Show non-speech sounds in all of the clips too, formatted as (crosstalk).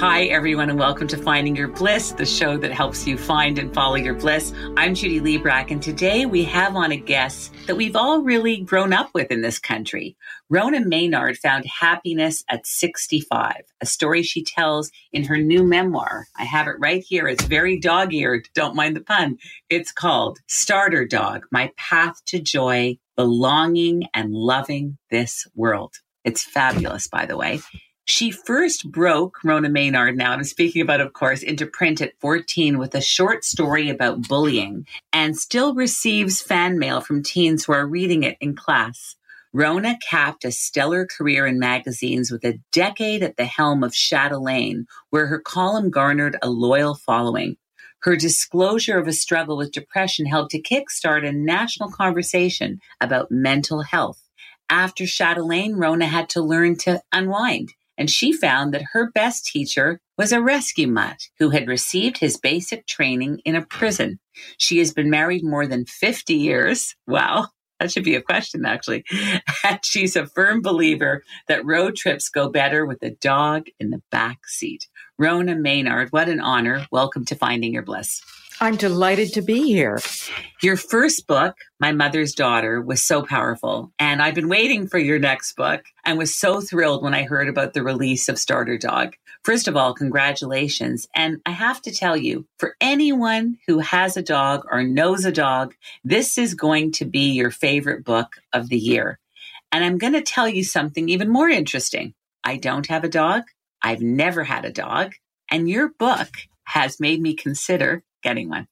Hi, everyone, and welcome to Finding Your Bliss, the show that helps you find and follow your bliss. I'm Judy Librach, and today we have on a guest that we've all really grown up with in this country. Rona Maynard found happiness at 65, a story she tells in her new memoir. I have it right here. It's very dog eared. Don't mind the pun. It's called Starter Dog My Path to Joy, Belonging, and Loving This World. It's fabulous, by the way. She first broke Rona Maynard, now I'm speaking about, of course, into print at 14 with a short story about bullying and still receives fan mail from teens who are reading it in class. Rona capped a stellar career in magazines with a decade at the helm of Chatelaine, where her column garnered a loyal following. Her disclosure of a struggle with depression helped to kickstart a national conversation about mental health. After Chatelaine, Rona had to learn to unwind and she found that her best teacher was a rescue mutt who had received his basic training in a prison. She has been married more than 50 years. Wow. That should be a question, actually. (laughs) And she's a firm believer that road trips go better with a dog in the back seat. Rona Maynard, what an honor. Welcome to Finding Your Bliss. I'm delighted to be here. Your first book, My Mother's Daughter, was so powerful. And I've been waiting for your next book and was so thrilled when I heard about the release of Starter Dog. First of all, congratulations. And I have to tell you, for anyone who has a dog or knows a dog, this is going to be your favorite book of the year. And I'm going to tell you something even more interesting. I don't have a dog. I've never had a dog. And your book has made me consider getting one.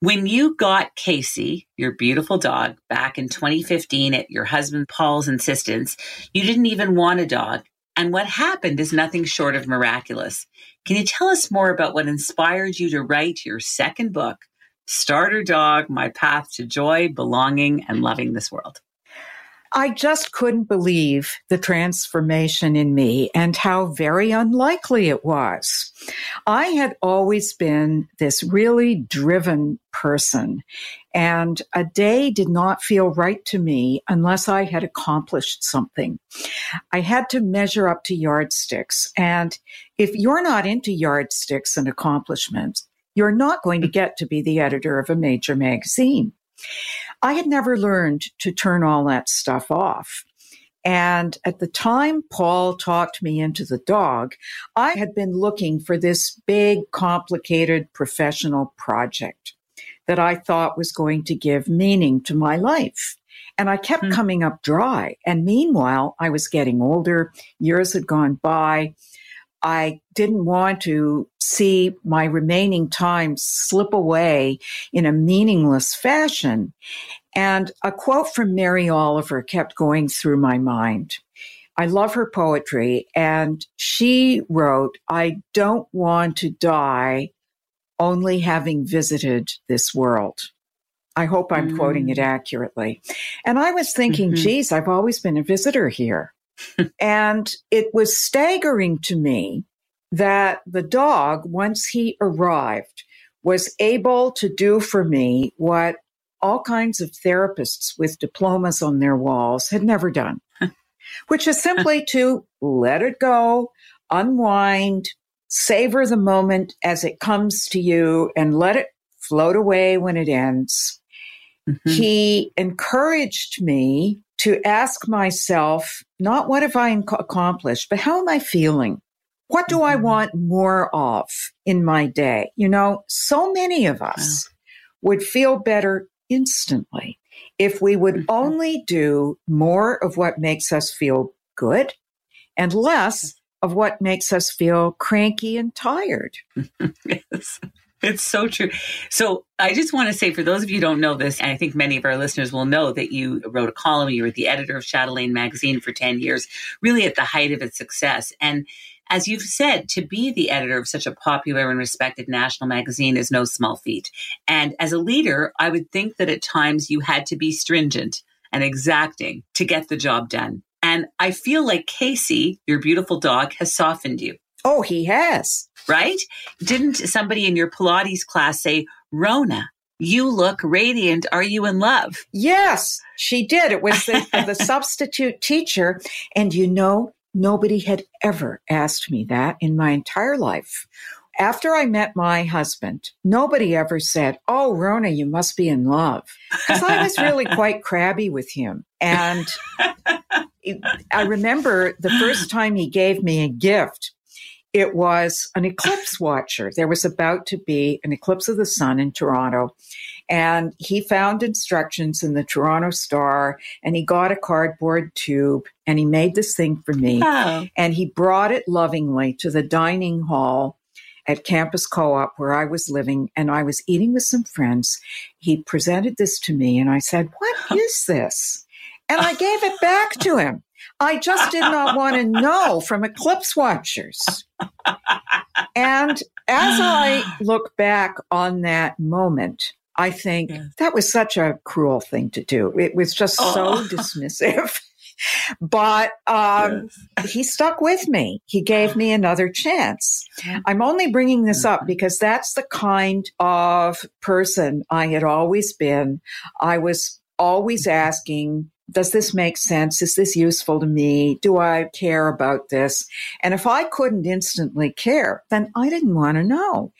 When you got Casey, your beautiful dog, back in 2015 at your husband Paul's insistence, you didn't even want a dog. And what happened is nothing short of miraculous. Can you tell us more about what inspired you to write your second book, Starter Dog My Path to Joy, Belonging, and Loving This World? I just couldn't believe the transformation in me and how very unlikely it was. I had always been this really driven person, and a day did not feel right to me unless I had accomplished something. I had to measure up to yardsticks, and if you're not into yardsticks and accomplishments, you're not going to get to be the editor of a major magazine. I had never learned to turn all that stuff off. And at the time Paul talked me into the dog, I had been looking for this big, complicated professional project that I thought was going to give meaning to my life. And I kept mm-hmm. coming up dry. And meanwhile, I was getting older, years had gone by. I didn't want to see my remaining time slip away in a meaningless fashion. And a quote from Mary Oliver kept going through my mind. I love her poetry. And she wrote, I don't want to die only having visited this world. I hope I'm mm. quoting it mm. accurately. And I was thinking, mm-hmm. geez, I've always been a visitor here and it was staggering to me that the dog, once he arrived, was able to do for me what all kinds of therapists with diplomas on their walls had never done, (laughs) which is simply to let it go, unwind, savor the moment as it comes to you, and let it float away when it ends. Mm-hmm. He encouraged me to ask myself, not what have I accomplished, but how am I feeling? What do I mm-hmm. want more of in my day? You know, so many of us would feel better instantly if we would mm-hmm. only do more of what makes us feel good and less of what makes us feel cranky and tired. (laughs) yes. It's so true. So I just want to say, for those of you who don't know this, and I think many of our listeners will know that you wrote a column, you were the editor of Chatelaine magazine for 10 years, really at the height of its success. And as you've said, to be the editor of such a popular and respected national magazine is no small feat. And as a leader, I would think that at times you had to be stringent and exacting to get the job done. And I feel like Casey, your beautiful dog, has softened you. Oh, he has. Right? Didn't somebody in your Pilates class say, Rona, you look radiant. Are you in love? Yes, she did. It was the, (laughs) the substitute teacher. And you know, nobody had ever asked me that in my entire life. After I met my husband, nobody ever said, Oh, Rona, you must be in love. Because I was really (laughs) quite crabby with him. And I remember the first time he gave me a gift it was an eclipse (laughs) watcher. There was about to be an eclipse of the sun in Toronto. And he found instructions in the Toronto Star and he got a cardboard tube and he made this thing for me. Oh. And he brought it lovingly to the dining hall at Campus Co op where I was living and I was eating with some friends. He presented this to me and I said, What is this? And I gave it back to him. I just did not want to know from eclipse watchers. And as I look back on that moment, I think yes. that was such a cruel thing to do. It was just oh. so (laughs) dismissive. but um, yes. he stuck with me. He gave me another chance. I'm only bringing this up mm-hmm. because that's the kind of person I had always been. I was always asking, does this make sense? Is this useful to me? Do I care about this? And if I couldn't instantly care, then I didn't want to know.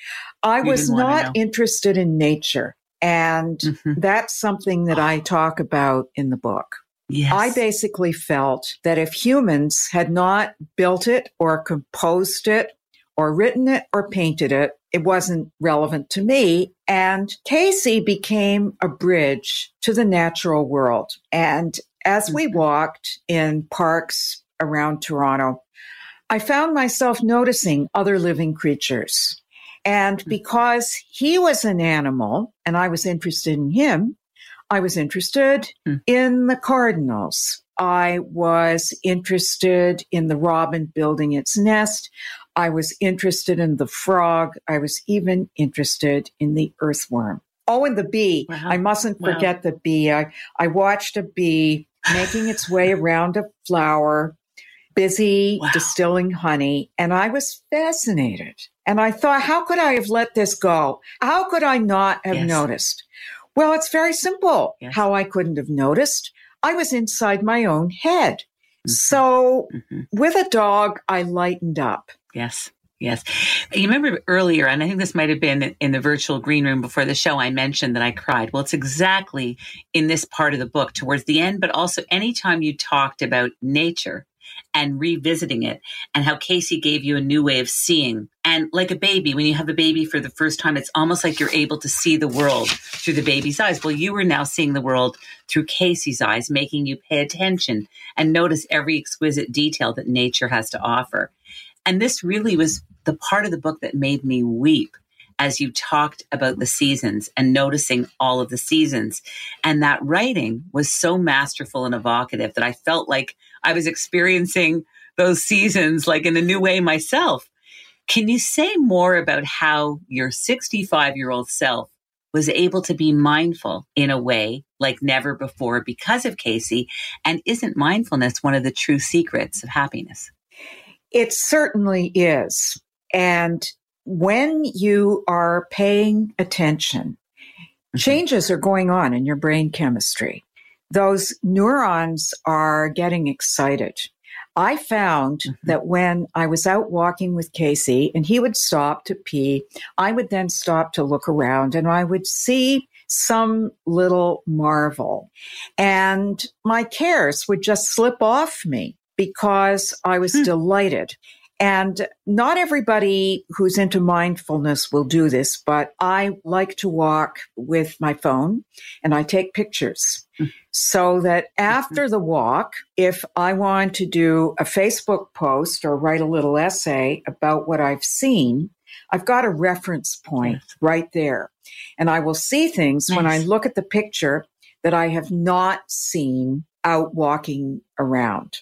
I you was not interested in nature. And mm-hmm. that's something that I talk about in the book. Yes. I basically felt that if humans had not built it or composed it or written it or painted it, it wasn't relevant to me. And Casey became a bridge to the natural world. And as we mm-hmm. walked in parks around Toronto, I found myself noticing other living creatures. And mm. because he was an animal and I was interested in him, I was interested mm. in the cardinals. I was interested in the robin building its nest. I was interested in the frog. I was even interested in the earthworm. Oh, and the bee. Wow. I mustn't wow. forget the bee. I, I watched a bee making its way (laughs) around a flower, busy wow. distilling honey, and I was fascinated. And I thought, how could I have let this go? How could I not have yes. noticed? Well, it's very simple yes. how I couldn't have noticed. I was inside my own head. Mm-hmm. So mm-hmm. with a dog, I lightened up. Yes. Yes. You remember earlier, and I think this might have been in the virtual green room before the show, I mentioned that I cried. Well, it's exactly in this part of the book towards the end, but also anytime you talked about nature and revisiting it and how Casey gave you a new way of seeing. And like a baby, when you have a baby for the first time, it's almost like you're able to see the world through the baby's eyes. Well, you were now seeing the world through Casey's eyes, making you pay attention and notice every exquisite detail that nature has to offer. And this really was the part of the book that made me weep as you talked about the seasons and noticing all of the seasons. And that writing was so masterful and evocative that I felt like I was experiencing those seasons like in a new way myself. Can you say more about how your 65 year old self was able to be mindful in a way like never before because of Casey? And isn't mindfulness one of the true secrets of happiness? It certainly is. And when you are paying attention, mm-hmm. changes are going on in your brain chemistry. Those neurons are getting excited. I found mm-hmm. that when I was out walking with Casey and he would stop to pee, I would then stop to look around and I would see some little marvel. And my cares would just slip off me because I was hmm. delighted. And not everybody who's into mindfulness will do this, but I like to walk with my phone and I take pictures mm-hmm. so that after the walk, if I want to do a Facebook post or write a little essay about what I've seen, I've got a reference point yes. right there. And I will see things nice. when I look at the picture that I have not seen out walking around.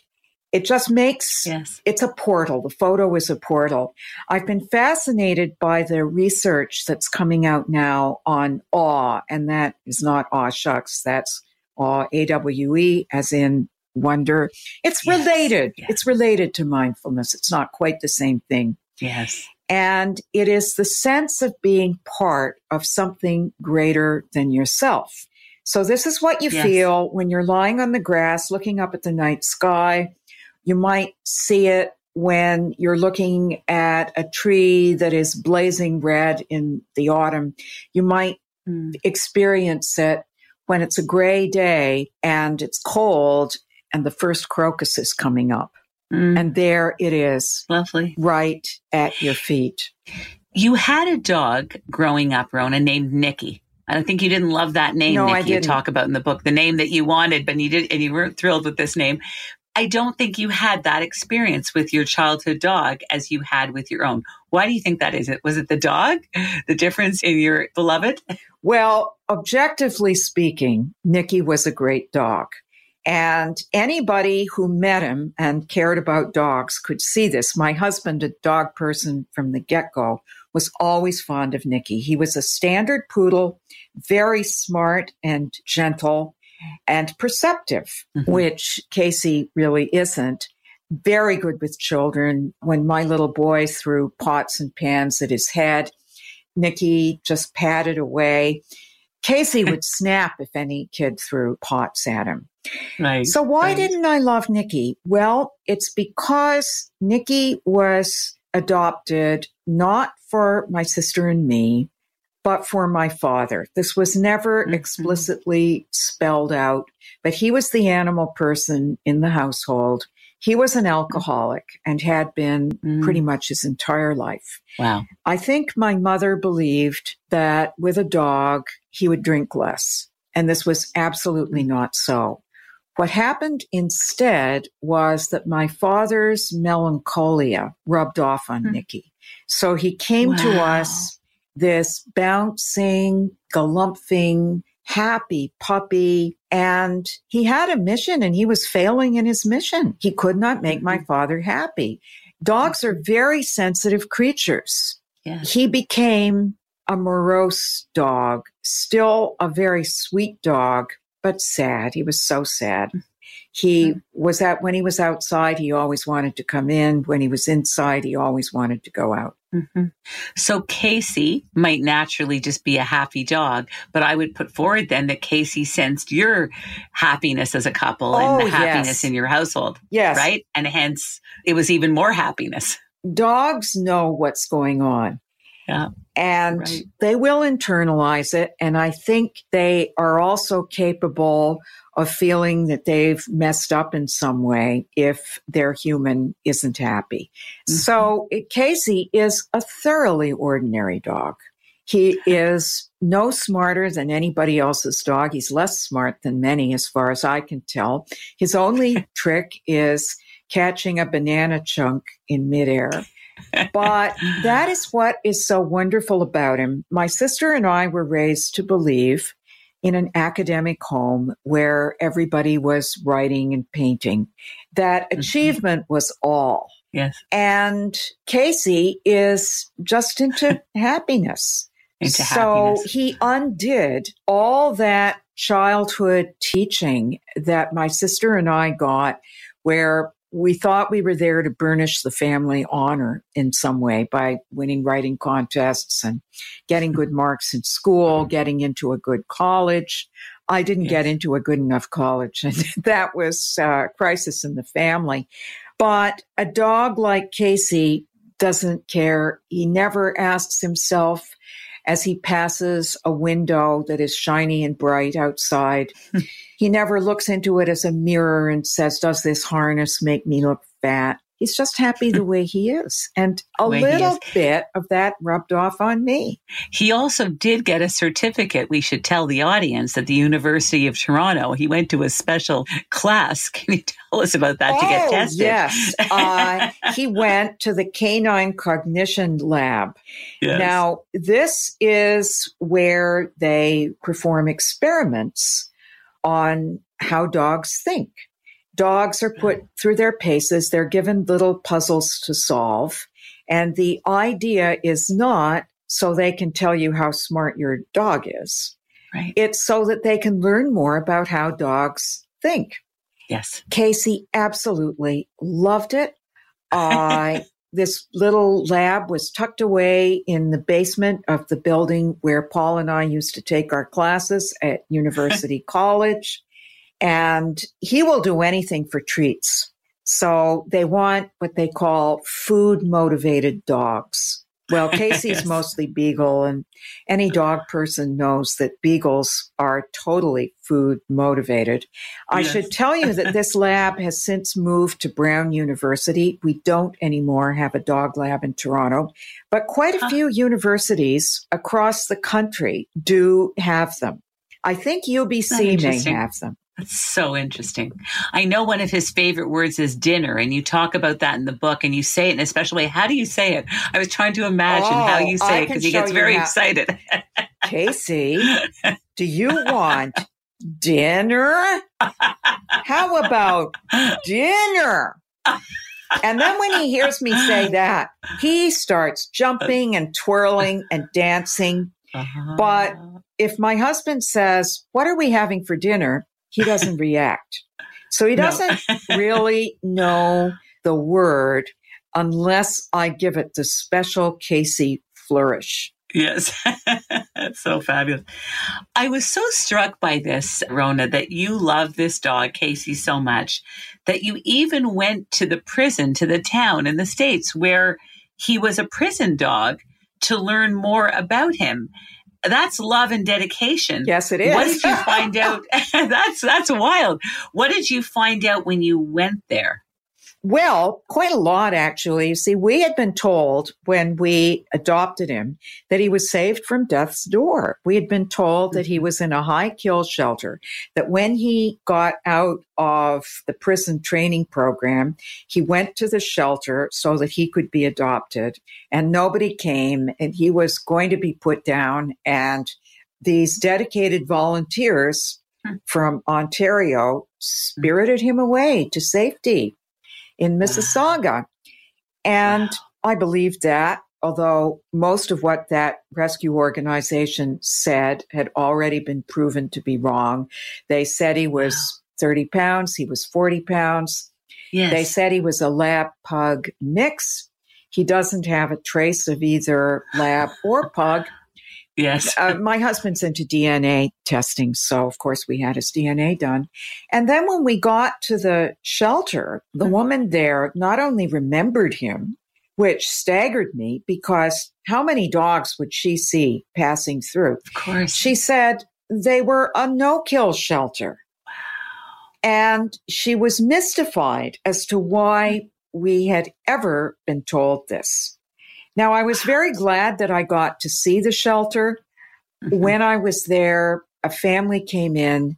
It just makes yes. it's a portal. The photo is a portal. I've been fascinated by the research that's coming out now on awe, and that is not awe shucks. That's awe, A W E, as in wonder. It's Yes, related. yes. It's related to mindfulness. It's not quite the same thing. Yes. And it is the sense of being part of something greater than yourself. So this is what you Yes. feel when you're lying on the grass looking up at the night sky. You might see it when you're looking at a tree that is blazing red in the autumn. You might Mm. experience it when it's a gray day and it's cold and the first crocus is coming up. Mm. And there it is, Lovely. right at your feet. You had a dog growing up, Rona, named Nikki. I think you didn't love that name, No, Nikki, you didn't. talk about in the book, the name that you wanted, but you did, and you weren't thrilled with this name. I don't think you had that experience with your childhood dog as you had with your own. Why do you think that is? It was it the dog, (laughs) the difference in your beloved? Well, objectively speaking, Nikki was a great dog. And anybody who met him and cared about dogs could see this. My husband, a dog person from the get go, was always fond of Nikki. He was a standard poodle, very smart and gentle and perceptive, Mhm. which Casey really isn't. Very good with children. When my little boy threw pots and pans at his head, Nikki just patted away. Casey (laughs) would snap if any kid threw pots at him. Right. So why right. didn't I love Nikki? Well, it's because Nikki was adopted not for my sister and me, but for my father. This was never Mhm. explicitly spelled out, but he was the animal person in the household. He was an alcoholic and had been Mm. pretty much his entire life. Wow. I think my mother believed that with a dog, he would drink less. And this was absolutely not so. What happened instead was that my father's melancholia rubbed off on Hmm. Nikki. So he came to us this bouncing, galumphing, happy puppy. And he had a mission and he was failing in his mission. He could not make my mm-hmm. father happy. Dogs are very sensitive creatures. He became a morose dog, still a very sweet dog, but sad. He was so sad. Mm-hmm. He was at when he was outside, he always wanted to come in. When he was inside, he always wanted to go out. Mhm. So Casey might naturally just be a happy dog, but I would put forward then that Casey sensed your happiness as a couple and Oh, the happiness yes. in your household, Yes. right? And hence it was even more happiness. Dogs know what's going on. Yeah. And Right. they will internalize it. And I think they are also capable of feeling that they've messed up in some way if their human isn't happy. Mhm. So Casey is a thoroughly ordinary dog. He is no smarter than anybody else's dog. He's less smart than many, as far as I can tell. His only (laughs) trick is catching a banana chunk in midair. But that is what is so wonderful about him. My sister and I were raised to believe in an academic home where everybody was writing and painting, that Mhm. achievement was all. Yes. And Casey is just into (laughs) happiness. Into so happiness. he undid all that childhood teaching that my sister and I got, where we thought we were there to burnish the family honor in some way by winning writing contests and getting good (laughs) marks in school, mm-hmm. getting into a good college. I didn't get into a good enough college, and (laughs) that was a crisis in the family. But a dog like Casey doesn't care. He never asks himself as he passes a window that is shiny and bright outside. Hmm. he never looks into it as a mirror and says, Does this harness make me look fat? He's just happy the (laughs) way he is. And a little bit of that rubbed off on me. He also did get a certificate. We should tell the audience at the University of Toronto. He went to a special class. (laughs) Can you tell us about that to get Oh, tested? Yes. (laughs) Uh, he went to the canine cognition lab. Yes. Now, this is where they perform experiments on how dogs think. Dogs are put through their paces. They're given little puzzles to solve. And the idea is not so they can tell you how smart your dog is. Right. It's so that they can learn more about how dogs think. Yes. Casey absolutely loved it. (laughs) I this little lab was tucked away in the basement of the building where Paul and I used to take our classes at (laughs) University College. And he will do anything for treats. So they want what they call food motivated dogs. Well, (laughs) Casey's yes. mostly beagle, and any dog person knows that beagles are totally food motivated. I yes. should tell you that this (laughs) lab has since moved to Brown University. We don't anymore have a dog lab in Toronto, but quite a few universities across the country do have them. I think UBC may have them. That's so interesting. I know one of his favorite words is dinner, and you talk about that in the book, and you say it in a special way. How do you say it? I was trying to imagine oh, how you say I it because he gets very how- excited. (laughs) Casey, do you want dinner? How about dinner? And then when he hears me say that, he starts jumping and twirling and dancing. Uh-huh. But if my husband says, What are we having for dinner? He doesn't react. So he doesn't really know the word unless I give it the special Casey flourish. Yes, that's (laughs) so fabulous. I was so struck by this, Rona, that you love this dog, Casey, so much that you even went to the prison, to the town in the States where he was a prison dog to learn more about him that's love and dedication. Yes, it is. What did you find (laughs) out? (laughs) that's that's wild. What did you find out when you went there? Well, quite a lot, actually. You see, we had been told when we adopted him that he was saved from death's door. We had been told that he mm-hmm. was in a high kill shelter, that when he got out of the prison training program, he went to the shelter so that he could be adopted, and nobody came, and he was going to be put down. And these dedicated volunteers hmm. from Ontario spirited him away to safety in Mississauga. And. I believed that, although most of what that rescue organization said had already been proven to be wrong. They said he was wow. 30 pounds, he was 40 pounds. Yes. They said he was a lab pug mix. He doesn't have a trace of either lab or pug. Yes. uh, my husband's into DNA testing. So, of course, we had his DNA done. And then when we got to the shelter, the woman there not only remembered him, which staggered me because how many dogs would she see passing through? Of course. She said they were a no kill shelter. Wow. And she was mystified as to why we had ever been told this. Now, I was very glad that I got to see the shelter. Mm-hmm. When I was there, a family came in.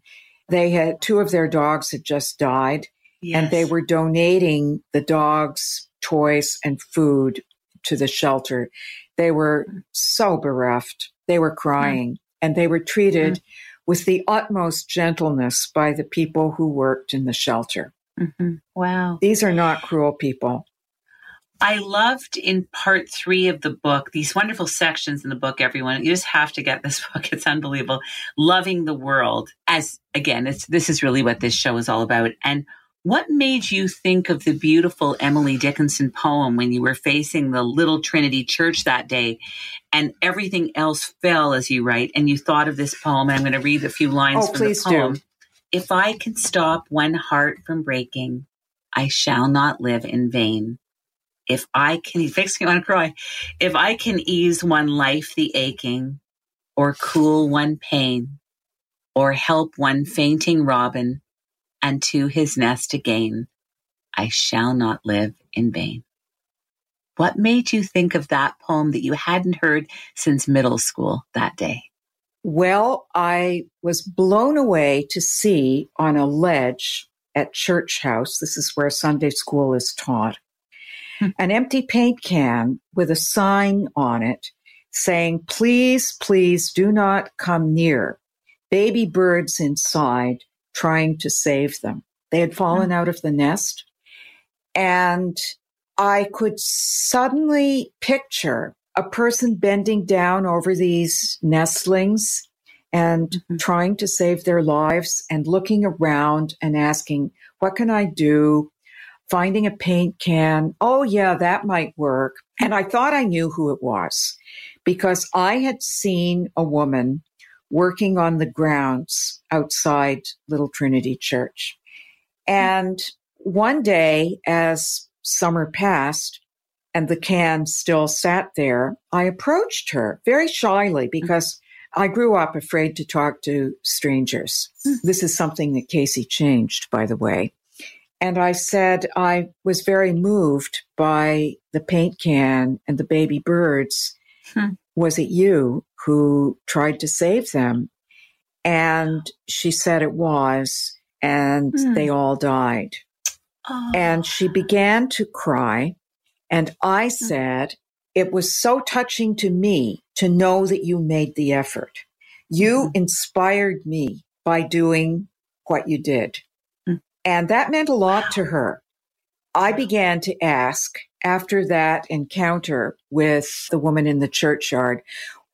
They had two of their dogs had just died, yes. and they were donating the dogs' toys and food to the shelter. They were so bereft. They were crying, mm-hmm. and they were treated mm-hmm. with the utmost gentleness by the people who worked in the shelter. Mm-hmm. Wow. These are not cruel people. I loved in part three of the book, these wonderful sections in the book, everyone. You just have to get this (laughs) book. It's unbelievable. Loving the world. As again, it's this is really what this show is all about. And what made you think of the beautiful Emily Dickinson poem when you were facing the Little Trinity Church that day and everything else fell as you write and you thought of this poem? I'm going to read a few lines oh, from please the poem. Do. If I can stop one heart from breaking, I shall not live in vain if I can, (laughs) makes me want to cry. If I can ease one life the aching, or cool one pain, or help one fainting robin unto his nest again, I shall not live in vain. What made you think of that poem that you hadn't heard since middle school that day? Well, I was blown away to see on a ledge at Church House, this is where Sunday school is taught, an empty paint can with a sign on it saying, please, please do not come near. Baby birds inside trying to save them. They had fallen out of the nest. And I could suddenly picture a person bending down over these nestlings and mm-hmm. trying to save their lives and looking around and asking, What can I do? Finding a paint can. Oh, yeah, that might work. And I thought I knew who it was because I had seen a woman working on the grounds outside Little Trinity Church. And one day, as summer passed and the can still sat there, I approached her very shyly because I grew up afraid to talk to strangers. Hmm. This is something that Casey changed, by the way. And I said I was very moved by the paint can and the baby birds. Hmm. Was it you who tried to save them? And she said it was, and hmm. they all died. Oh. And she began to cry. And I hmm. said, It was so touching to me to know that you made the effort. You mm-hmm. inspired me by doing what you did. And that meant a lot to her. I began to ask after that encounter with the woman in the churchyard,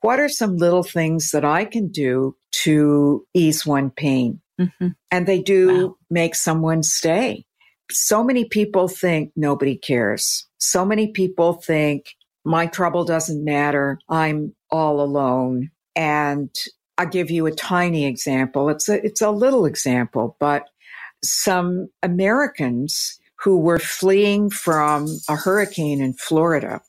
what are some little things that I can do to ease one pain? Mm-hmm. And they do wow. make someone stay. So many people think nobody cares. So many people think my trouble doesn't matter. I'm all alone. And I'll give you a tiny example. It's a, it's a little example, but some Americans who were fleeing from a hurricane in Florida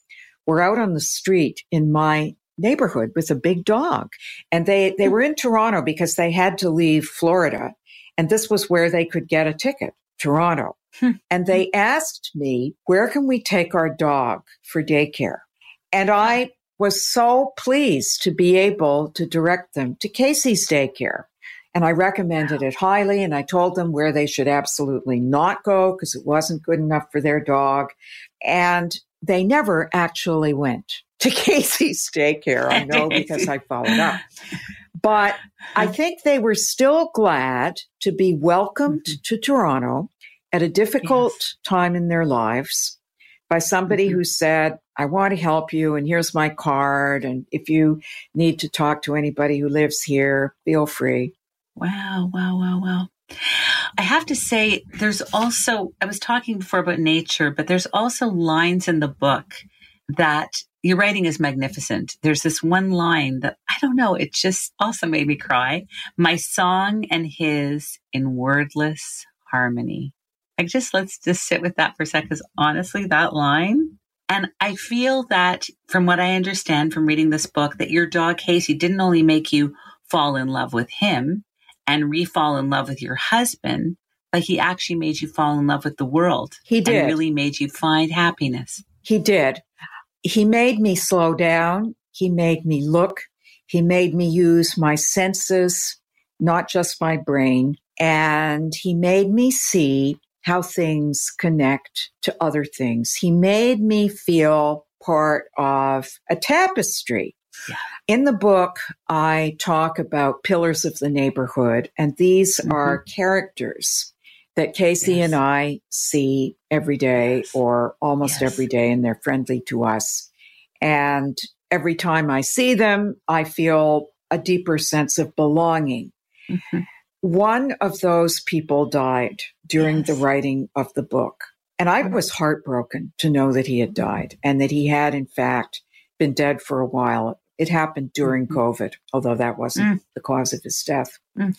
were out on the street in my neighborhood with a big dog. And they, they were in Toronto because they had to leave Florida. And this was where they could get a ticket, Toronto. Hmm. And they asked me, where can we take our dog for daycare? And I was so pleased to be able to direct them to Casey's daycare. And I recommended it highly. And I told them where they should absolutely not go because it wasn't good enough for their dog. And they never actually went to (laughs) Casey's daycare. I know (laughs) because I followed up. But I think they were still glad to be welcomed mm-hmm. to Toronto at a difficult yes. time in their lives by somebody mm-hmm. who said, I want to help you, and here's my card. And if you need to talk to anybody who lives here, feel free. Wow, wow, wow, wow. I have to say, there's also, I was talking before about nature, but there's also lines in the book that your writing is magnificent. There's this one line that I don't know, it just also made me cry. My song and his in wordless harmony. Like just let's just sit with that for a sec, Because honestly, that line, and I feel that from what I understand from reading this book, that your dog Casey didn't only make you fall in love with him and re-fall in love with your husband, but he actually made you fall in love with the world. He did. And really made you find happiness. He did he made me slow down. He made me look. He made me use my senses, not just my brain. And he made me see how things connect to other things. He made me feel part of a tapestry. Yeah. In the book, I talk about pillars of the neighborhood, and these mm-hmm. are characters that Casey yes. and I see every day yes. or almost yes. every day, and they're friendly to us. And every time I see them, I feel a deeper sense of belonging. Mm-hmm. One of those people died during the writing of the book. And I was heartbroken to know that he had died and that he had, in fact, been dead for a while. It happened during mm-hmm. COVID, although that wasn't mm. the cause of his death. Mm.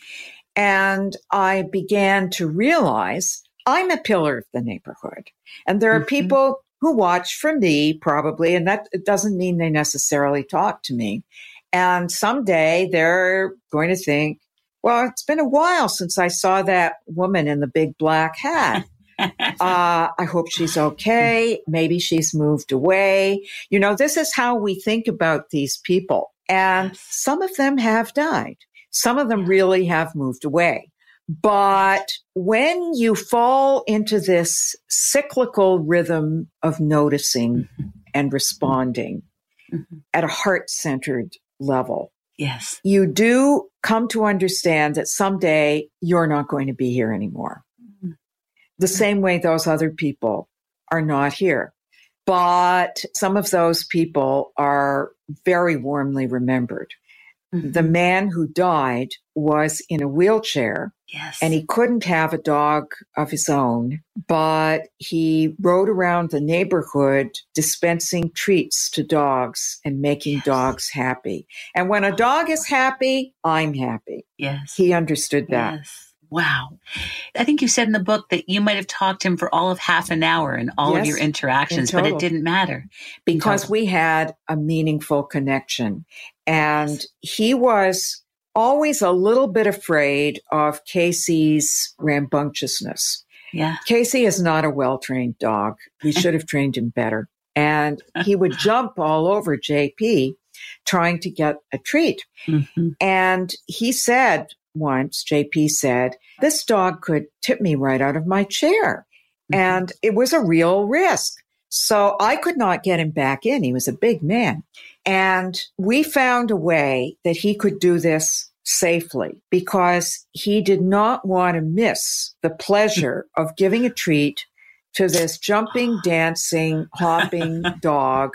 And I began to realize I'm a pillar of the neighborhood. And there are mm-hmm. people who watch for me probably, and that doesn't mean they necessarily talk to me. And someday they're going to think, well, it's been a while since I saw that woman in the big black hat. (laughs) uh, I hope she's okay. Maybe she's moved away. You know, this is how we think about these people. And some of them have died. Some of them really have moved away. But when you fall into this cyclical rhythm of noticing mm-hmm. and responding mm-hmm. at a heart centered level, yes, you do come to understand that someday you're not going to be here anymore. The same way those other people are not here. But some of those people are very warmly remembered. Mm-hmm. The man who died was in a wheelchair. Yes. And he couldn't have a dog of his own, but he rode around the neighborhood dispensing treats to dogs and making yes. dogs happy. And when a dog is happy, I'm happy. Yes. He understood that. Yes. Wow. I think you said in the book that you might have talked to him for all of half an hour in all yes, of your interactions, in but it didn't matter. Because we had a meaningful connection. And he was always a little bit afraid of Casey's rambunctiousness. Yeah. Casey is not a well trained dog. We (laughs) should have trained him better. And he would (laughs) jump all over JP trying to get a treat. Mm-hmm. And he said once, JP said, this dog could tip me right out of my chair. Mm-hmm. And it was a real risk. So I could not get him back in. He was a big man. And we found a way that he could do this safely because he did not want to miss the pleasure (laughs) of giving a treat to this jumping, dancing, hopping (laughs) dog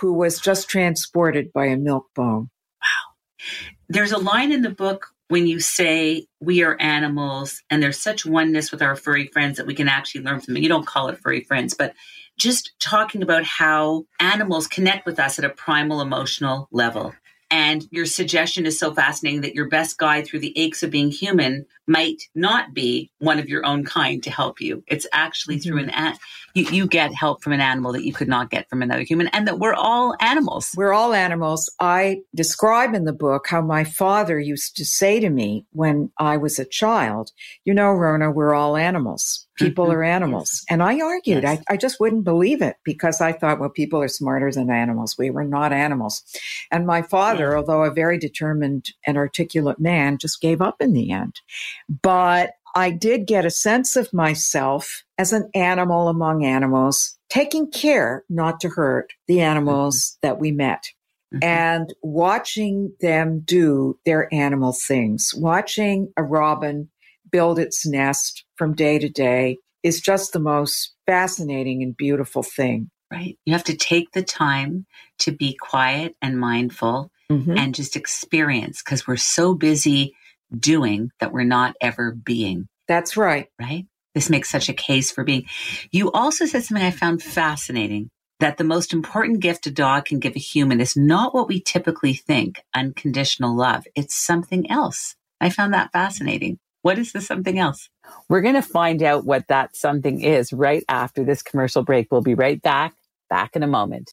who was just transported by a milk bone. Wow. There's a line in the book when you say we are animals and there's such oneness with our furry friends that we can actually learn from them. You don't call it furry friends, but just talking about how animals connect with us at a primal emotional level. And your suggestion is so fascinating that your best guide through the aches of being human might not be one of your own kind to help you. It's actually mm-hmm. through an ant. You, you get help from an animal that you could not get from another human, and that we're all animals. We're all animals. I describe in the book how my father used to say to me when I was a child, You know, Rona, we're all animals. People mm-hmm. are animals. And I argued, yes. I, I just wouldn't believe it because I thought, well, people are smarter than animals. We were not animals. And my father, although a very determined and articulate man, just gave up in the end. But I did get a sense of myself as an animal among animals, taking care not to hurt the animals mm-hmm. that we met. Mm-hmm. And watching them do their animal things, watching a robin build its nest from day to day is just the most fascinating and beautiful thing. Right. You have to take the time to be quiet and mindful mm-hmm. and just experience because we're so busy doing that we're not ever being. That's right. Right? This makes such a case for being. You also said something I found fascinating that the most important gift a dog can give a human is not what we typically think unconditional love. It's something else. I found that fascinating. What is the something else? We're going to find out what that something is right after this commercial break. We'll be right back, back in a moment.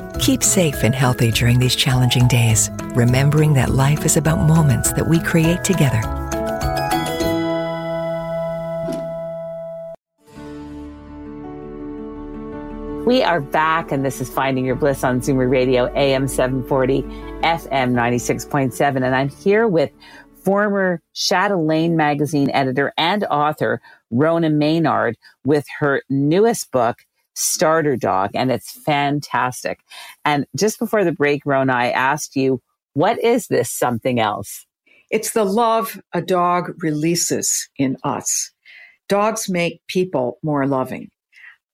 Keep safe and healthy during these challenging days, remembering that life is about moments that we create together. We are back, and this is Finding Your Bliss on Zoomer Radio, AM 740, FM 96.7. And I'm here with former Chatelaine magazine editor and author, Rona Maynard, with her newest book, Starter Dog, and it's fantastic. And just before the break, Rona, I asked you, what is this something else? It's the love a dog releases in us. Dogs make people more loving.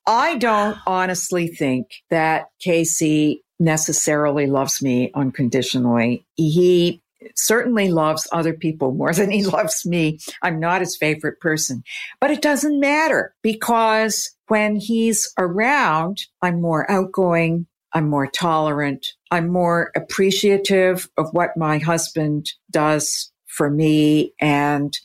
I don't honestly think that Casey necessarily loves me unconditionally. He certainly loves other people more (laughs) than he loves me. I'm not his favorite person, but it doesn't matter because when he's around, I'm more outgoing. I'm more tolerant. I'm more appreciative of what my husband does for me. And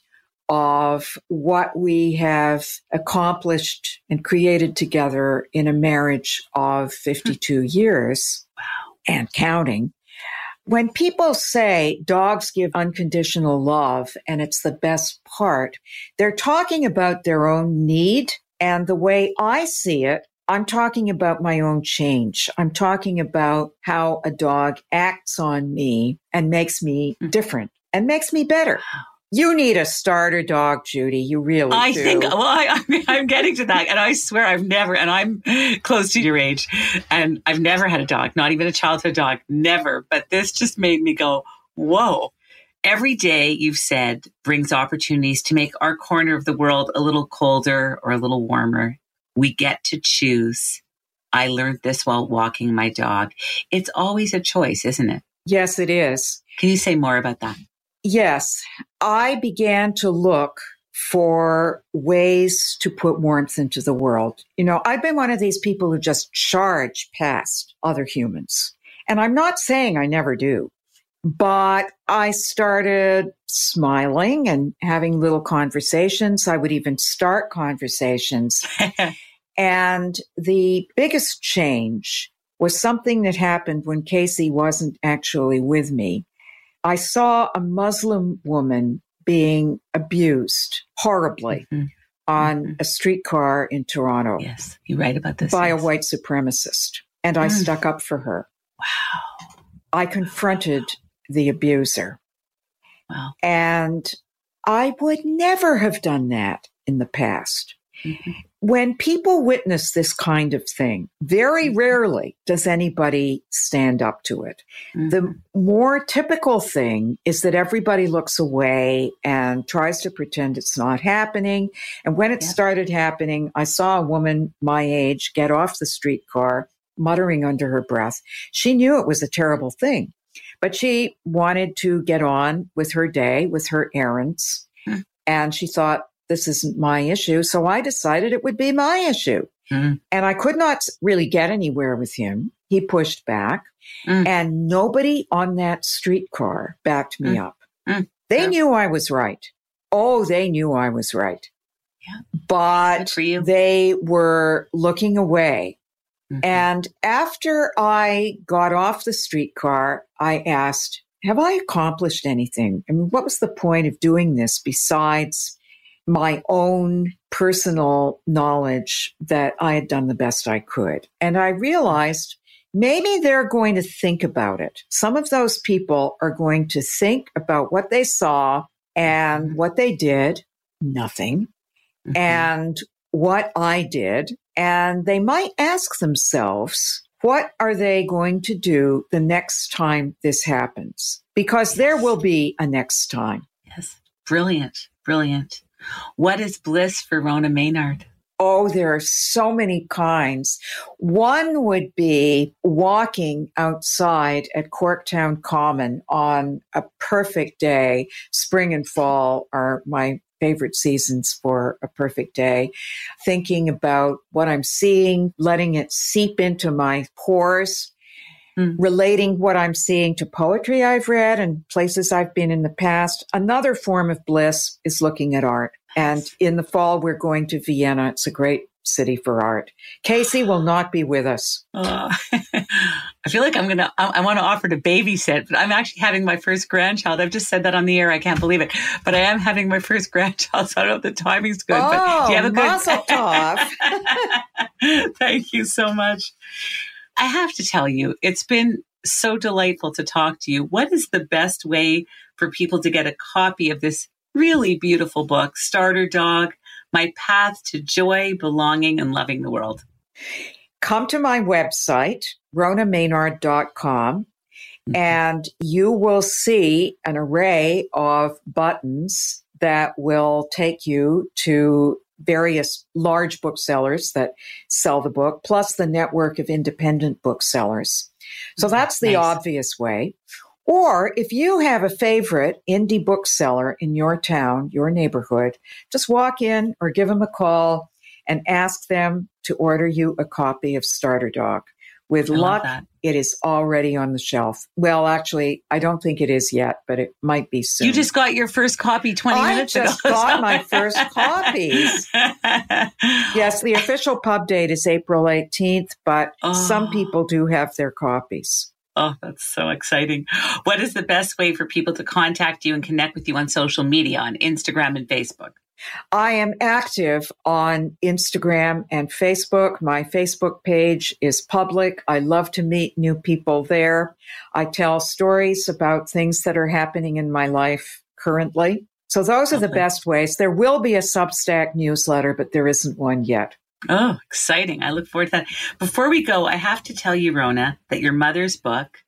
of what we have accomplished and created together in a marriage of 52 hmm. years Wow. and counting. When people say dogs give unconditional love and it's the best part, they're talking about their own need. And the way I see it, I'm talking about my own change. I'm talking about how a dog acts on me and makes me Mhm. different and makes me better. You need a starter dog, Judy. You really I do. think, well, I, I'm, I'm getting to that. And I swear I've never, and I'm close to your age, and I've never had a dog, not even a childhood dog, never. But this just made me go, whoa. Every day you've said brings opportunities to make our corner of the world a little colder or a little warmer. We get to choose. I learned this while walking my dog. It's always a choice, isn't it? yes, it is. Can you say more about that? Yes, I began to look for ways to put warmth into the world. You know, I've been one of these people who just charge past other humans. And I'm not saying I never do, but I started smiling and having little conversations. I would even start conversations. (laughs) And the biggest change was something that happened when Casey wasn't actually with me. I saw a Muslim woman being abused horribly Mhm. on Mhm. a streetcar in Toronto Yes, you write about this. by yes. a white supremacist. And I Mm. stuck up for her. Wow. I confronted the abuser. Wow. And I would never have done that in the past. Mhm. When people witness this kind of thing, very Mhm. rarely does anybody stand up to it. Mhm. The more typical thing is that everybody looks away and tries to pretend it's not happening. And when it started happening, I saw a woman my age get off the streetcar, muttering under her breath. She knew it was a terrible thing, but she wanted to get on with her day, with her errands. Hmm. And she thought, this isn't my issue. So I decided it would be my issue. Hmm. And I could not really get anywhere with him. He pushed back, Mm. and nobody on that streetcar backed me Mm. up. Mm. They Yeah. knew I was right. Oh, they knew I was right. Yeah. But Good for you. they were looking away. Mhm. And after I got off the streetcar, I asked, Have I accomplished anything? I mean, what was the point of doing this besides my own personal knowledge that I had done the best I could? And I realized maybe they're going to think about it. Some of those people are going to think about what they saw and what they did, nothing Mhm. and what I did. And they might ask themselves, what are they going to do the next time this happens? Because there will be a next time. yes. Brilliant. Brilliant. What is bliss for Rona Maynard? Oh, there are so many kinds. One would be walking outside at Corktown Common on a perfect day. Spring and fall are my favorite seasons for a perfect day. Thinking about what I'm seeing, letting it seep into my pores, Mm. relating what I'm seeing to poetry I've read and places I've been in the past. Another form of bliss is looking at art. And in the fall, we're going to Vienna. It's a great city for art. Casey will not be with us. Oh, (laughs) I feel like I'm gonna. I, I want to offer to babysit, but I'm actually having my first grandchild. I've just said that on the air. I can't believe it, but I am having my first (laughs) grandchild. So I don't know if the timing's good. but do you have a good? Oh, tov. (laughs) Thank you so much. I have to tell you, it's been so delightful to talk to you. What is the best way for people to get a copy of this really beautiful book, Starter Dog? My path to joy, belonging, and loving the world. Come to my website, ronamaynard.com, Mhm. and you will see an array of buttons that will take you to various large booksellers that sell the book, plus the network of independent booksellers. So that's the Nice. obvious way. Or if you have a favorite indie bookseller in your town, your neighborhood, just walk in or give them a call and ask them to order you a copy of Starter Dog. With luck, it is already on the shelf. Well, actually, I don't think it is yet, but it might be soon. You just got your first copy 20 I minutes ago. I just (laughs) got my first copies. (laughs) yes, the official pub date is April 18th, but oh. some people do have their copies. Oh, that's so exciting. What is the best way for people to contact you and connect with you on social media, on Instagram and Facebook? I am active on Instagram and Facebook. My Facebook page is public. I love to meet new people there. I tell stories about things that are happening in my life currently. So those are the best ways. There will be a Substack newsletter, but there isn't one yet. Oh, exciting. I look forward to that. Before we go, I have to tell you, Rona, that your mother's book,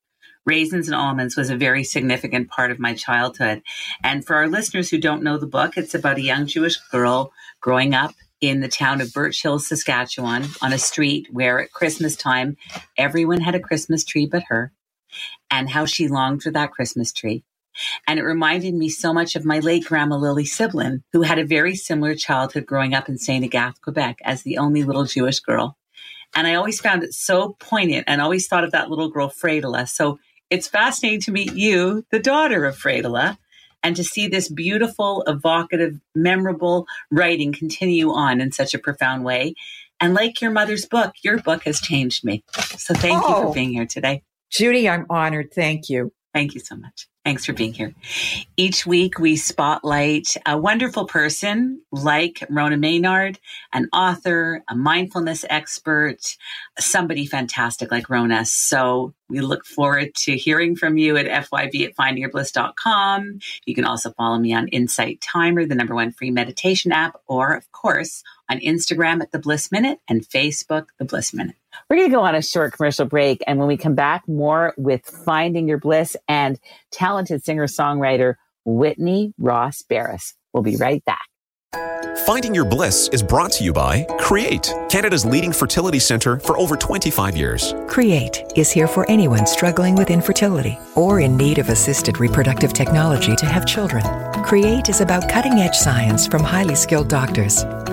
Raisins and Almonds, was a very significant part of my childhood. And for our listeners who don't know the book, it's about a young Jewish girl growing up in the town of Birch Hill, Saskatchewan, on a street where at Christmas time, everyone had a Christmas tree but her, and how she longed for that Christmas tree. And it reminded me so much of my late grandma Lily Siblin, who had a very similar childhood growing up in St. Agathe, Quebec, as the only little Jewish girl. And I always found it so poignant and always thought of that little girl, Fredela. So it's fascinating to meet you, the daughter of Fredela, and to see this beautiful, evocative, memorable writing continue on in such a profound way. And like your mother's book, your book has changed me. So thank oh, you for oh. being here today. Judy, I'm honored. Thank you. Thank you so much. Thanks for being here. Each week, we spotlight a wonderful person like Rona Maynard, an author, a mindfulness expert, somebody fantastic like Rona. So we look forward to hearing from you at fyb at findingyourbliss.com. You can also follow me on Insight Timer, the number one free meditation app, or of course, on Instagram at The Bliss Minute and Facebook, The Bliss Minute. We're going to go on a short commercial break. And when we come back, more with Finding Your Bliss and talented singer songwriter Whitney Ross Barris. We'll be right back. Finding Your Bliss is brought to you by Create, Canada's leading fertility center for over 25 years. Create is here for anyone struggling with infertility or in need of assisted reproductive technology to have children. Create is about cutting edge science from highly skilled doctors.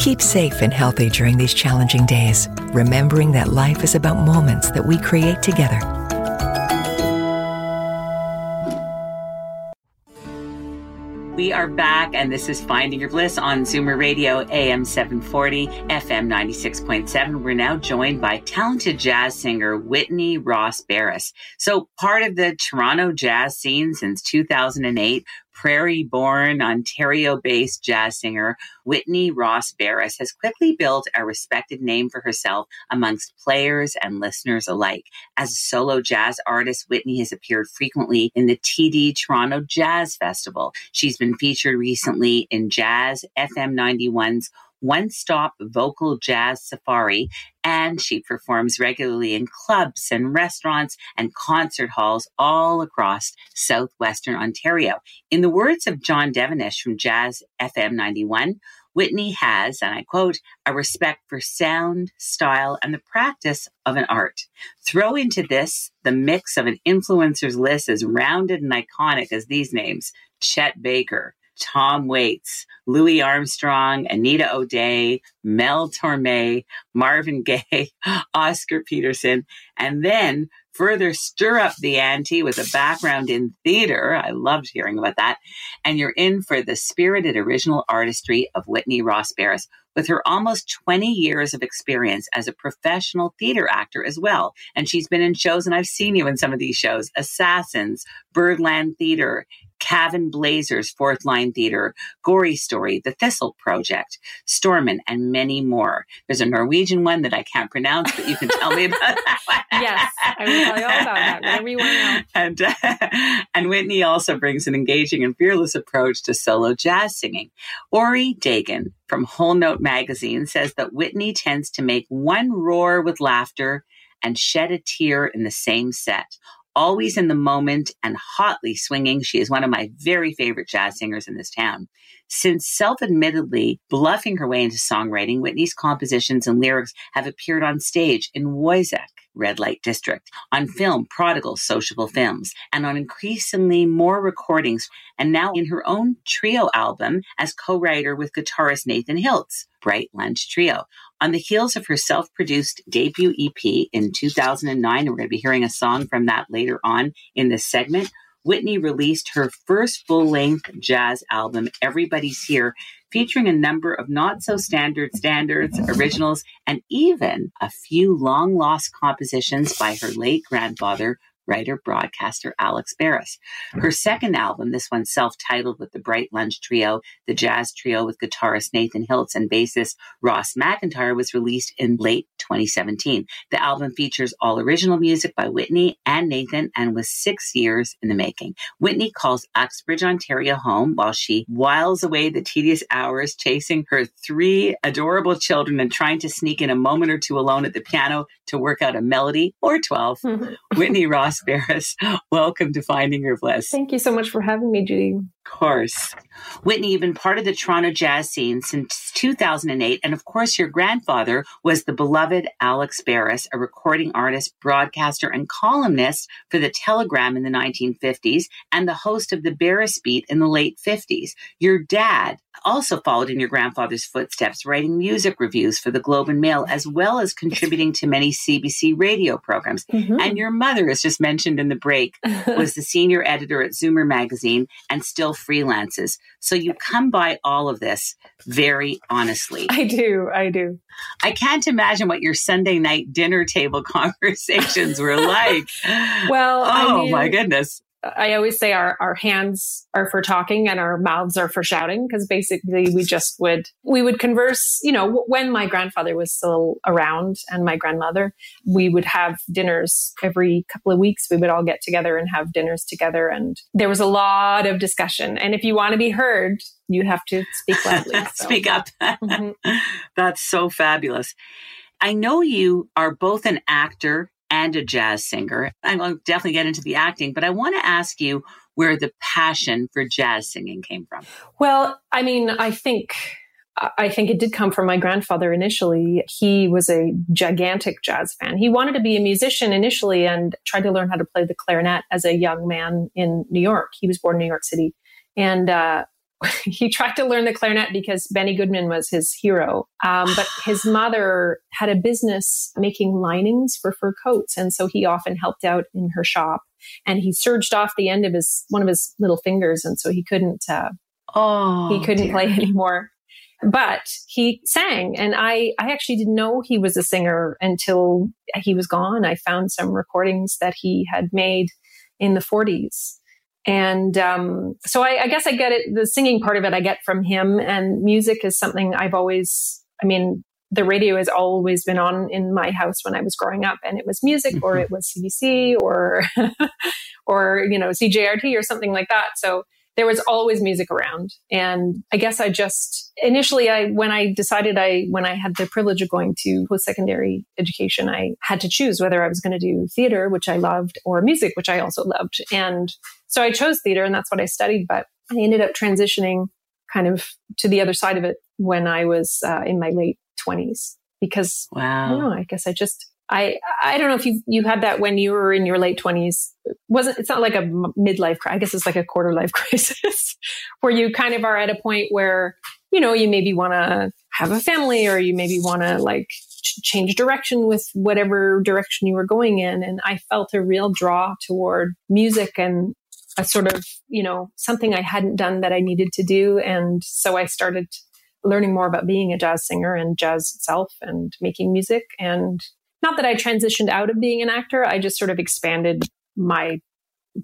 Keep safe and healthy during these challenging days, remembering that life is about moments that we create together. We are back, and this is Finding Your Bliss on Zoomer Radio, AM 740, FM 96.7. We're now joined by talented jazz singer Whitney Ross Barris. So, part of the Toronto jazz scene since 2008, prairie born, Ontario based jazz singer Whitney Ross Barris has quickly built a respected name for herself amongst players and listeners alike. As a solo jazz artist, Whitney has appeared frequently in the TD Toronto Jazz Festival. She's been featured recently in Jazz FM 91's one stop vocal jazz safari, and she performs regularly in clubs and restaurants and concert halls all across southwestern Ontario. In the words of John Devenish from Jazz FM 91, Whitney has, and I quote, a respect for sound, style, and the practice of an art. Throw into this the mix of an influencer's list as rounded and iconic as these names Chet Baker, Tom Waits, Louis Armstrong, Anita O'Day, Mel Torme, Marvin (laughs) Gaye, Oscar Peterson, and then further stir up the ante with a background in theater. I loved hearing about that. And you're in for the spirited original artistry of Whitney Ross Barris with her almost 20 years of experience as a professional theater actor as well. And she's been in shows, and I've seen you in some of these shows Assassins, Birdland Theater, Cavan Blazers, Fourth Line Theater, Gory Story, The Thistle Project, Stormin, and many more. There's a Norwegian one that I can't pronounce, but you can tell me about that (laughs) one. yes, I will tell you all about that. Whatever you want to know. (laughs) And, uh, and Whitney also brings an engaging and fearless approach to solo jazz singing. Ori Dagan from Whole Note Magazine says that Whitney tends to make one roar with laughter and shed a tear in the same set. Always in the moment and hotly swinging, she is one of my very favorite jazz singers in this town. Since self admittedly bluffing her way into songwriting, Whitney's compositions and lyrics have appeared on stage in Wojciech, Red Light District, on film, Prodigal Sociable Films, and on increasingly more recordings, and now in her own trio album as co writer with guitarist Nathan Hiltz, Bright Lunch Trio. On the heels of her self produced debut EP in 2009, and we're going to be hearing a song from that later on in this segment. Whitney released her first full length jazz album, Everybody's Here, featuring a number of not so standard standards, originals, and even a few long lost compositions by her late grandfather, writer, broadcaster Alex Barris. Hmm. Her second album, this one self titled with the Bright Lunch Trio, the jazz trio with guitarist Nathan Hiltz and bassist Ross McIntyre, was released in late 2017. The album features all original music by Whitney and Nathan and was six years in the making. Whitney calls Uxbridge, Ontario home while she whiles away the tedious hours chasing her three adorable children and trying to sneak in a moment or two alone at the piano to work out a melody or 12. (laughs) Whitney Ross Barris, (laughs) welcome to Finding Your Bliss. Thank you so much for having me, Judy. Of course. Whitney, you've been part of the Toronto jazz scene since 2008. And of course, your grandfather was the beloved Alex Barris, a recording artist, broadcaster, and columnist for the Telegram in the 1950s and the host of the Barris Beat in the late 50s. Your dad also followed in your grandfather's footsteps, writing music reviews for the Globe and Mail, as well as contributing to many CBC radio programs. Mm-hmm. And your mother, as just mentioned in the break, (laughs) was the senior editor at Zoomer magazine and still freelances. So you come by all of this very honestly. I do. I do. I can't imagine what your Sunday night dinner table (laughs) conversations were like. well, oh I mean, my goodness. I always say our, our hands are for talking and our mouths are for shouting because basically we just would we would converse you know when my grandfather was still around and my grandmother we would have dinners every couple of weeks we would all get together and have dinners together and there was a lot of discussion and if you want to be heard you have to speak loudly (laughs) so. speak up mm-hmm. (laughs) that's so fabulous I know you are both an actor and a jazz singer. I'm going to definitely get into the acting, but I want to ask you where the passion for jazz singing came from. Well, I mean, I think I think it did come from my grandfather initially. He was a gigantic jazz fan. He wanted to be a musician initially and tried to learn how to play the clarinet as a young man in New York. He was born in New York City. And uh, (laughs) he tried to learn the clarinet because Benny Goodman was his hero. Um, but (sighs) his mother had a business making linings for fur coats. And so he often helped out in her shop and he surged off the end of his, one of his little fingers. And so he couldn't, uh, oh, he couldn't dear. play (laughs) anymore. But he sang and I, I actually didn't know he was a singer until he was gone. I found some recordings that he had made in the forties and um, so I, I, guess I get it. The singing part of it I get from him, and music is something I've always. I mean, the radio has always been on in my house when I was growing up, and it was music, or mm-hmm. it was CBC, or (laughs) or you know CJRT or something like that. So there was always music around. And I guess I just initially I when I decided I when I had the privilege of going to post secondary education, I had to choose whether I was going to do theater, which I loved, or music, which I also loved. And so I chose theater and that's what I studied, but I ended up transitioning kind of to the other side of it when I was uh, in my late 20s because wow. I don't know, I guess I just I I don't know if you you had that when you were in your late twenties. wasn't It's not like a midlife. Crisis. I guess it's like a quarter life (laughs) crisis, where you kind of are at a point where you know you maybe want to have a family, or you maybe want to like ch- change direction with whatever direction you were going in. And I felt a real draw toward music and a sort of you know something I hadn't done that I needed to do, and so I started learning more about being a jazz singer and jazz itself and making music and not that I transitioned out of being an actor. I just sort of expanded my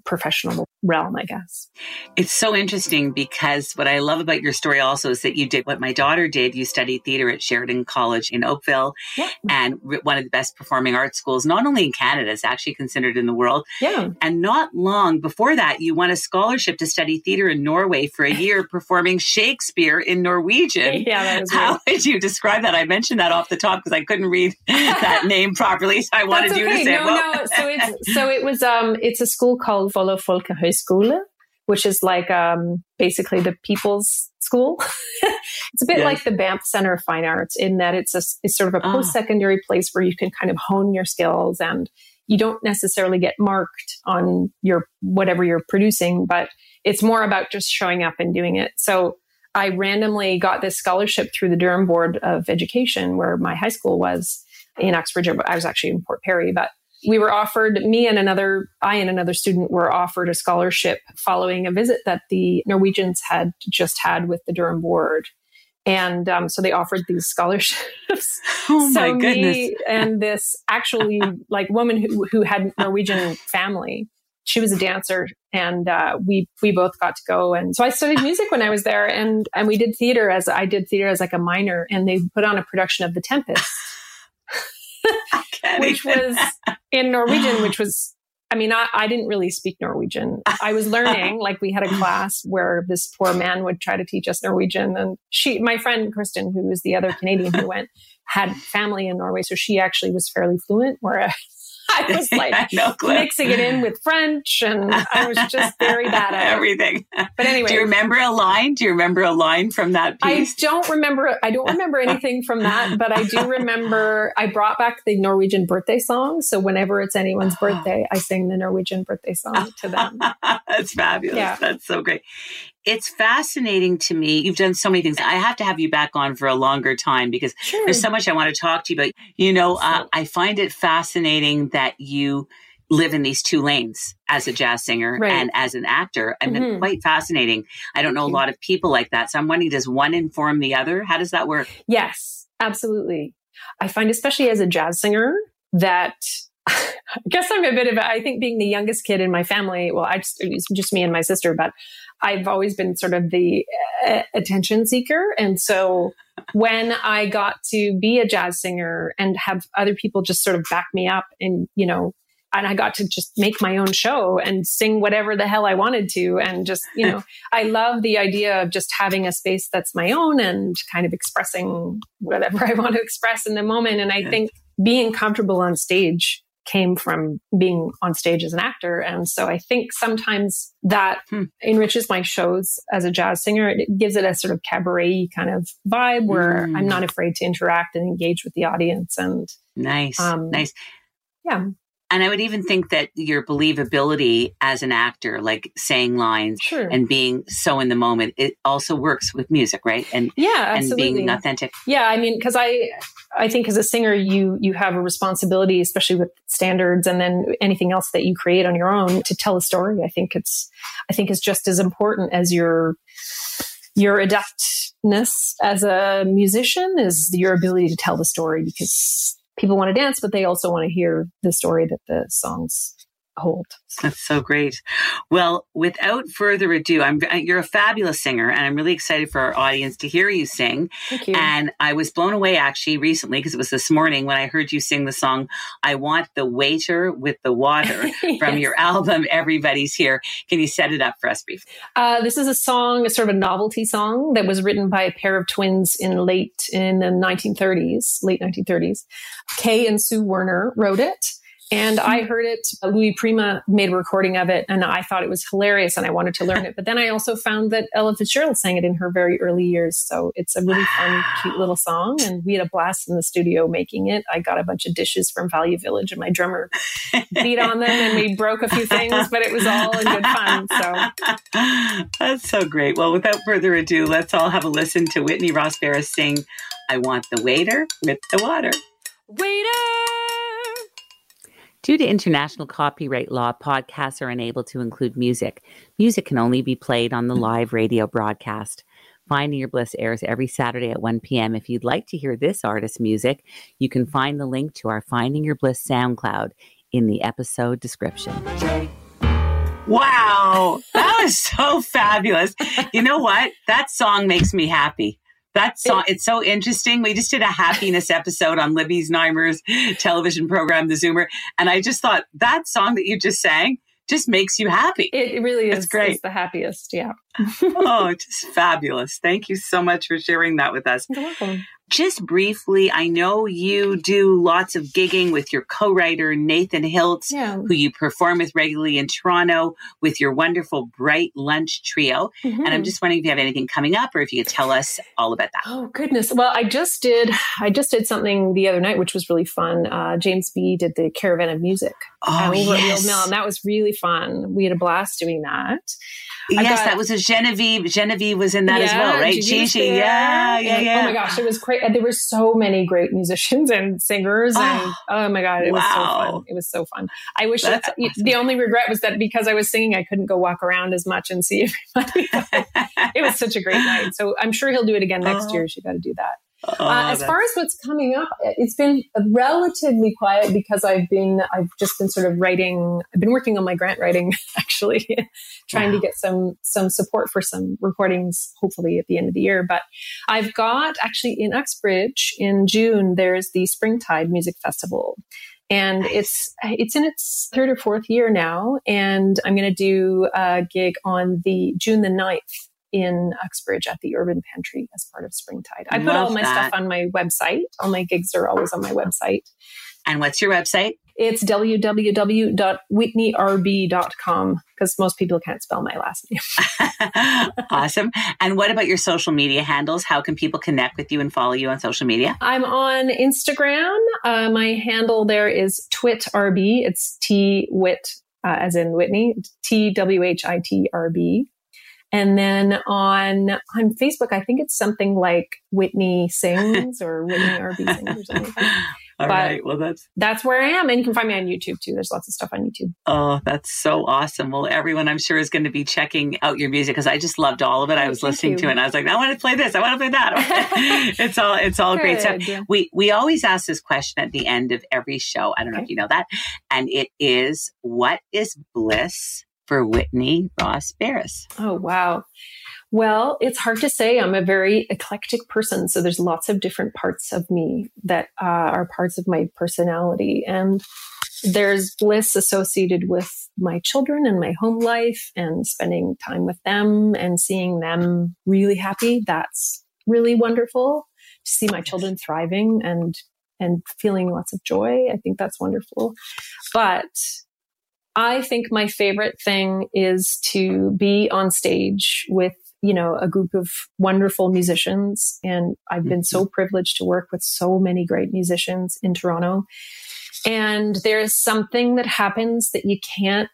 professional realm, I guess. It's so interesting because what I love about your story also is that you did what my daughter did. You studied theater at Sheridan College in Oakville yeah. and one of the best performing arts schools, not only in Canada, it's actually considered in the world. Yeah. And not long before that, you won a scholarship to study theater in Norway for a year (laughs) performing Shakespeare in Norwegian. Yeah, How would you describe that? I mentioned that off the top because I couldn't read (laughs) that name properly. So I wanted okay. you to say, no, well. no. So it's, so it was, um, it's a school called Follow Folkehøyskole, which is like um, basically the people's school. (laughs) it's a bit yes. like the Banff Center of Fine Arts in that it's a, it's sort of a ah. post secondary place where you can kind of hone your skills and you don't necessarily get marked on your whatever you're producing, but it's more about just showing up and doing it. So I randomly got this scholarship through the Durham Board of Education, where my high school was in Uxbridge. I was actually in Port Perry, but we were offered, me and another, I and another student were offered a scholarship following a visit that the Norwegians had just had with the Durham board. And um, so they offered these scholarships. (laughs) Oh so my goodness. and this actually (laughs) like woman who, who had Norwegian family, she was a dancer and uh, we we both got to go and so I studied music when I was there and and we did theater as I did theater as like a minor and they put on a production of The Tempest which was in Norwegian, which was, I mean, I, I didn't really speak Norwegian. I was learning, (laughs) like we had a class where this poor man would try to teach us Norwegian. And she, my friend Kristen, who was the other Canadian who went, had family in Norway. So she actually was fairly fluent, whereas I was like (laughs) no mixing it in with French, and I was just very (laughs) bad at everything. But anyway, do you remember a line? Do you remember a line from that piece? I don't remember. I don't remember anything from that, (laughs) but I do remember. I brought back the Norwegian birthday song, so whenever it's anyone's ah. birthday, I sing the Norwegian birthday song to them. That's fabulous. Yeah. That's so great it's fascinating to me. You've done so many things. I have to have you back on for a longer time because sure. there's so much I want to talk to you about. You know, uh, I find it fascinating that you live in these two lanes as a jazz singer right. and as an actor. I mean, mm-hmm. quite fascinating. I don't know a lot of people like that. So I'm wondering, does one inform the other? How does that work? Yes, absolutely. I find, especially as a jazz singer, that (laughs) I guess I'm a bit of a, I think being the youngest kid in my family, well, I just, just me and my sister, but I've always been sort of the uh, attention seeker. And so when I got to be a jazz singer and have other people just sort of back me up and, you know, and I got to just make my own show and sing whatever the hell I wanted to. And just, you know, (laughs) I love the idea of just having a space that's my own and kind of expressing whatever I want to express in the moment. And I think being comfortable on stage came from being on stage as an actor. And so I think sometimes that hmm. enriches my shows as a jazz singer. It gives it a sort of cabaret kind of vibe where mm. I'm not afraid to interact and engage with the audience. And nice, um, nice. Yeah. And I would even think that your believability as an actor, like saying lines sure. and being so in the moment, it also works with music, right? And yeah, absolutely. and being authentic. Yeah, I mean, because I, I think as a singer, you you have a responsibility, especially with standards, and then anything else that you create on your own to tell a story. I think it's, I think is just as important as your your adeptness as a musician is your ability to tell the story because people want to dance, but they also want to hear the story that the songs hold. That's so great. Well, without further ado, I'm you're a fabulous singer, and I'm really excited for our audience to hear you sing. Thank you. And I was blown away actually recently because it was this morning when I heard you sing the song "I Want the Waiter with the Water" (laughs) yes. from your album "Everybody's Here." Can you set it up for us briefly? Uh, this is a song, a sort of a novelty song that was written by a pair of twins in late in the 1930s, late 1930s. Kay and Sue Werner wrote it. And I hmm. heard it. Uh, Louis Prima made a recording of it, and I thought it was hilarious, and I wanted to learn (laughs) it. But then I also found that Ella Fitzgerald sang it in her very early years, so it's a really fun, cute little song. And we had a blast in the studio making it. I got a bunch of dishes from Value Village, and my drummer (laughs) beat on them, and we broke a few things, but it was all in good fun. So (laughs) that's so great. Well, without further ado, let's all have a listen to Whitney Ross Barris sing "I Want the Waiter with the Water." Waiter. Due to international copyright law, podcasts are unable to include music. Music can only be played on the hmm. live radio broadcast. Finding Your Bliss airs every Saturday at 1 p.m. If you'd like to hear this artist's music, you can find the link to our Finding Your Bliss SoundCloud in the episode description. Wow, that was so fabulous. You know what? That song makes me happy. That song, it's so interesting. We just did a happiness episode on Libby Znaimer's television program, The Zoomer. And I just thought that song that you just sang just makes you happy. It really is it's great. It's the happiest. Yeah. oh, just fabulous. Thank you so much for sharing that with us. You're welcome just briefly, I know you do lots of gigging with your co-writer Nathan Hiltz, yeah. who you perform with regularly in Toronto with your wonderful Bright Lunch Trio. Mm-hmm. And I'm just wondering if you have anything coming up, or if you could tell us all about that. Oh goodness! Well, I just did. I just did something the other night, which was really fun. Uh, James B did the Caravan of Music oh, over yes. at Old Mill, and that was really fun. We had a blast doing that. Yes, got, that was a Genevieve. Genevieve was in that yeah, as well, right? Gigi, yeah, yeah, yeah. Oh my gosh, it was great. And there were so many great musicians and singers, and oh, oh my god, it wow. was so fun. It was so fun. I wish that, awesome. the only regret was that because I was singing, I couldn't go walk around as much and see (laughs) everybody. (laughs) it was such a great night. So I'm sure he'll do it again next oh. year. She got to do that. Oh, uh, as far as what's coming up, it's been relatively quiet because I've been I've just been sort of writing. I've been working on my grant writing (laughs) actually, trying wow. to get some some support for some recordings. Hopefully at the end of the year. But I've got actually in Uxbridge in June. There's the Springtide Music Festival. And nice. it's it's in its third or fourth year now, and I'm going to do a gig on the June the 9th in Uxbridge at the Urban Pantry as part of Springtide. I put all my that. stuff on my website. All my gigs are always on my website. And what's your website? It's www.whitneyrb.com because most people can't spell my last name. (laughs) (laughs) awesome. And what about your social media handles? How can people connect with you and follow you on social media? I'm on Instagram. Uh, my handle there is twhitrb. It's T Wit uh, as in Whitney, T W H I T R B. And then on on Facebook, I think it's something like Whitney Sings or Whitney RB Sings or something like. (laughs) All But- right. Well, that's That's where I am. And you can find me on YouTube too. There's lots of stuff on YouTube. oh, that's so awesome. Well, everyone, I'm sure is going to be checking out your music because I just loved all of it. I Oh, was thank listening to it, and I was like, I want to play this. I want to play that. (laughs) it's all it's all great stuff. Good. We we always ask this question at the end of every show. I don't know if you know that, and it is, what is bliss for Whitney Ross Barris? Oh, wow. Well, it's hard to say. I'm a very eclectic person. So there's lots of different parts of me that uh, are parts of my personality. And there's bliss associated with my children and my home life and spending time with them and seeing them really happy. That's really wonderful to see my children thriving and and feeling lots of joy. I think that's wonderful. But I think my favorite thing is to be on stage with, you know, a group of wonderful musicians. And I've been so mm-hmm. privileged to work with so many great musicians in Toronto. And there's something that happens that you can't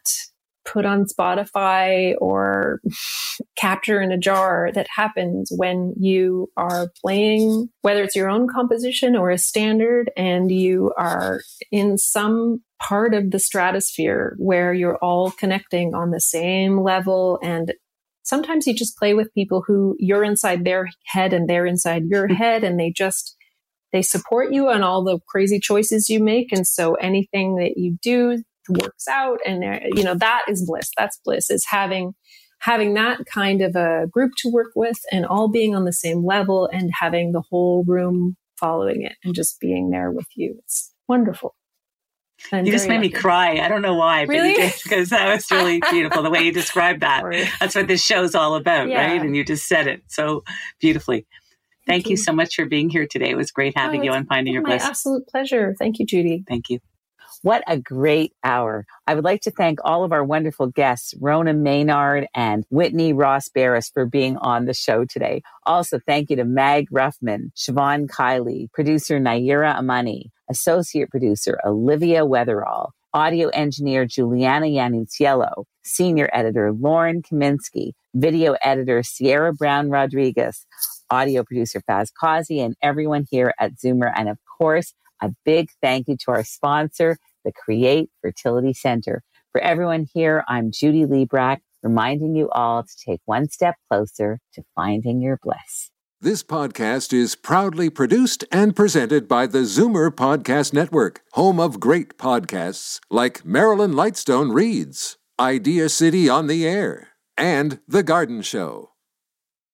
put on Spotify or (laughs) capture in a jar that happens when you are playing, whether it's your own composition or a standard, and you are in some part of the stratosphere where you're all connecting on the same level. And sometimes you just play with people who you're inside their head and they're inside your mm-hmm. head, and they just they support you on all the crazy choices you make. And so anything that you do works out and you know that is bliss that's bliss is having having that kind of a group to work with and all being on the same level and having the whole room following it and just being there with you it's wonderful I'm You just made me cry. I don't know why, but Really? you did because that was really beautiful the way you described that. (laughs) That's what this show's all about, Yeah. right? And you just said it so beautifully. Thank, Thank you. you. so much for being here today. It was great having Oh, you and Finding Your my Bliss. absolute pleasure thank you judy Thank you. What a great hour. I would like to thank all of our wonderful guests, Rona Maynard and Whitney Ross Barris for being on the show today. Also, thank you to Mag Ruffman, Siobhan Kiley, producer Naira Amani, associate producer Olivia Weatherall, audio engineer Juliana Yanuciello, senior editor Lauren Kaminsky, video editor Sierra Brown Rodriguez, audio producer Faz Kazi, and everyone here at Zoomer. And of course, a big thank you to our sponsor, the Create Fertility Center. For everyone here, I'm Judy Librach, reminding you all to take one step closer to finding your bliss. This podcast is proudly produced and presented by the Zoomer Podcast Network, home of great podcasts like Marilyn Lightstone Reads, Idea City on the Air, and The Garden Show.